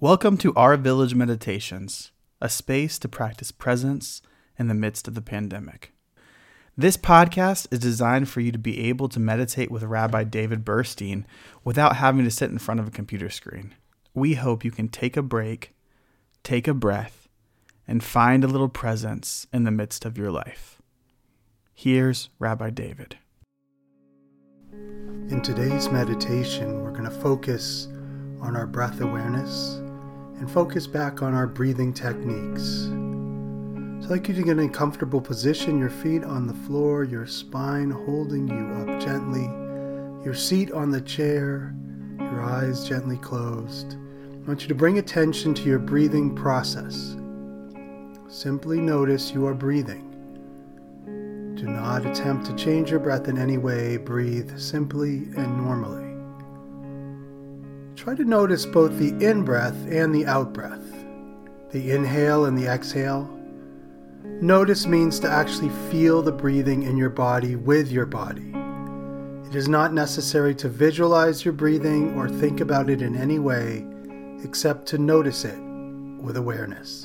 Welcome to Our Village Meditations, a space to practice presence in the midst of the pandemic. This podcast is designed for you to be able to meditate with Rabbi David Burstein without having to sit in front of a computer screen. We hope you can take a break, take a breath, and find a little presence in the midst of your life. Here's Rabbi David. In today's meditation, we're going to focus on our breath awareness and focus back on our breathing techniques. So, like you to get in a comfortable position, your feet on the floor, your spine holding you up gently, your seat on the chair, your eyes gently closed. I want you to bring attention to your breathing process. Simply notice you are breathing. Do not attempt to change your breath in any way. Breathe simply and normally. Try to notice both the in breath and the out breath, the inhale and the exhale. Notice means to actually feel the breathing in your body with your body. It is not necessary to visualize your breathing or think about it in any way except to notice it with awareness.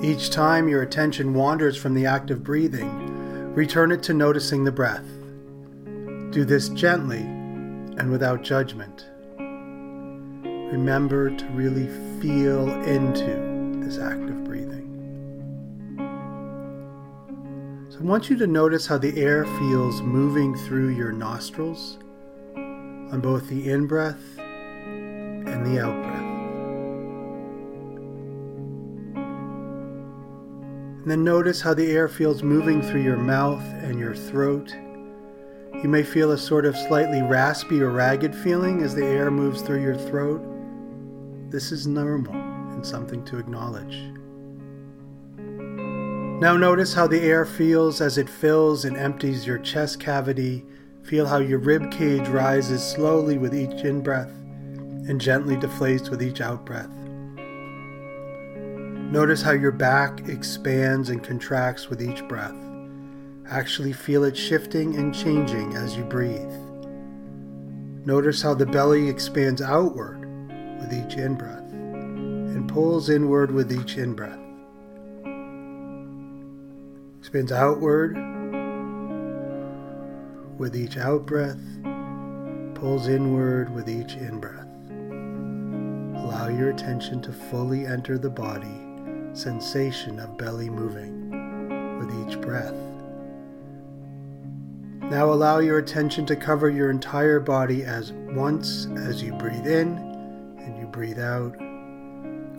Each time your attention wanders from the act of breathing, return it to noticing the breath. Do this gently and without judgment. Remember to really feel into this act of breathing. So I want you to notice how the air feels moving through your nostrils on both the in breath and the out breath. And then notice how the air feels moving through your mouth and your throat you may feel a sort of slightly raspy or ragged feeling as the air moves through your throat. This is normal and something to acknowledge. Now notice how the air feels as it fills and empties your chest cavity. Feel how your rib cage rises slowly with each in breath and gently deflates with each out breath. Notice how your back expands and contracts with each breath. Actually feel it shifting and changing as you breathe. Notice how the belly expands outward with each in breath and pulls inward with each in breath. Expands outward with each out breath, pulls inward with each in breath. Allow your attention to fully enter the body, sensation of belly moving with each breath. Now allow your attention to cover your entire body as once as you breathe in and you breathe out.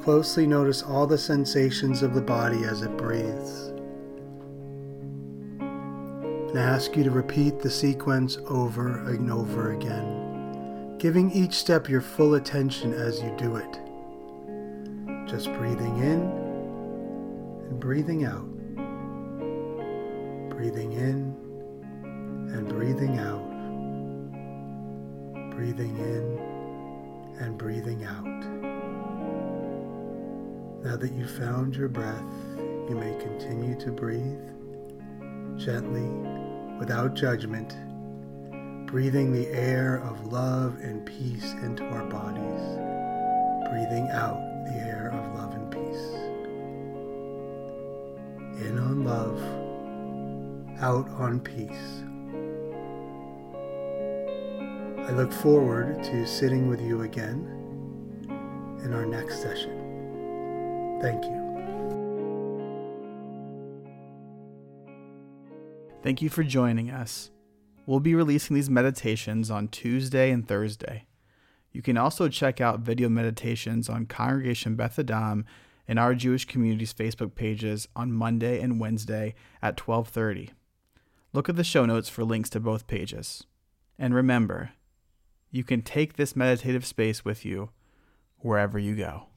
Closely notice all the sensations of the body as it breathes. And I ask you to repeat the sequence over and over again, giving each step your full attention as you do it. Just breathing in and breathing out. Breathing in breathing out, breathing in and breathing out. Now that you've found your breath, you may continue to breathe gently, without judgment, breathing the air of love and peace into our bodies, breathing out the air of love and peace. In on love, out on peace. I look forward to sitting with you again in our next session. Thank you. Thank you for joining us. We'll be releasing these meditations on Tuesday and Thursday. You can also check out video meditations on Congregation Beth Adam and our Jewish community's Facebook pages on Monday and Wednesday at 12:30. Look at the show notes for links to both pages. And remember, you can take this meditative space with you wherever you go.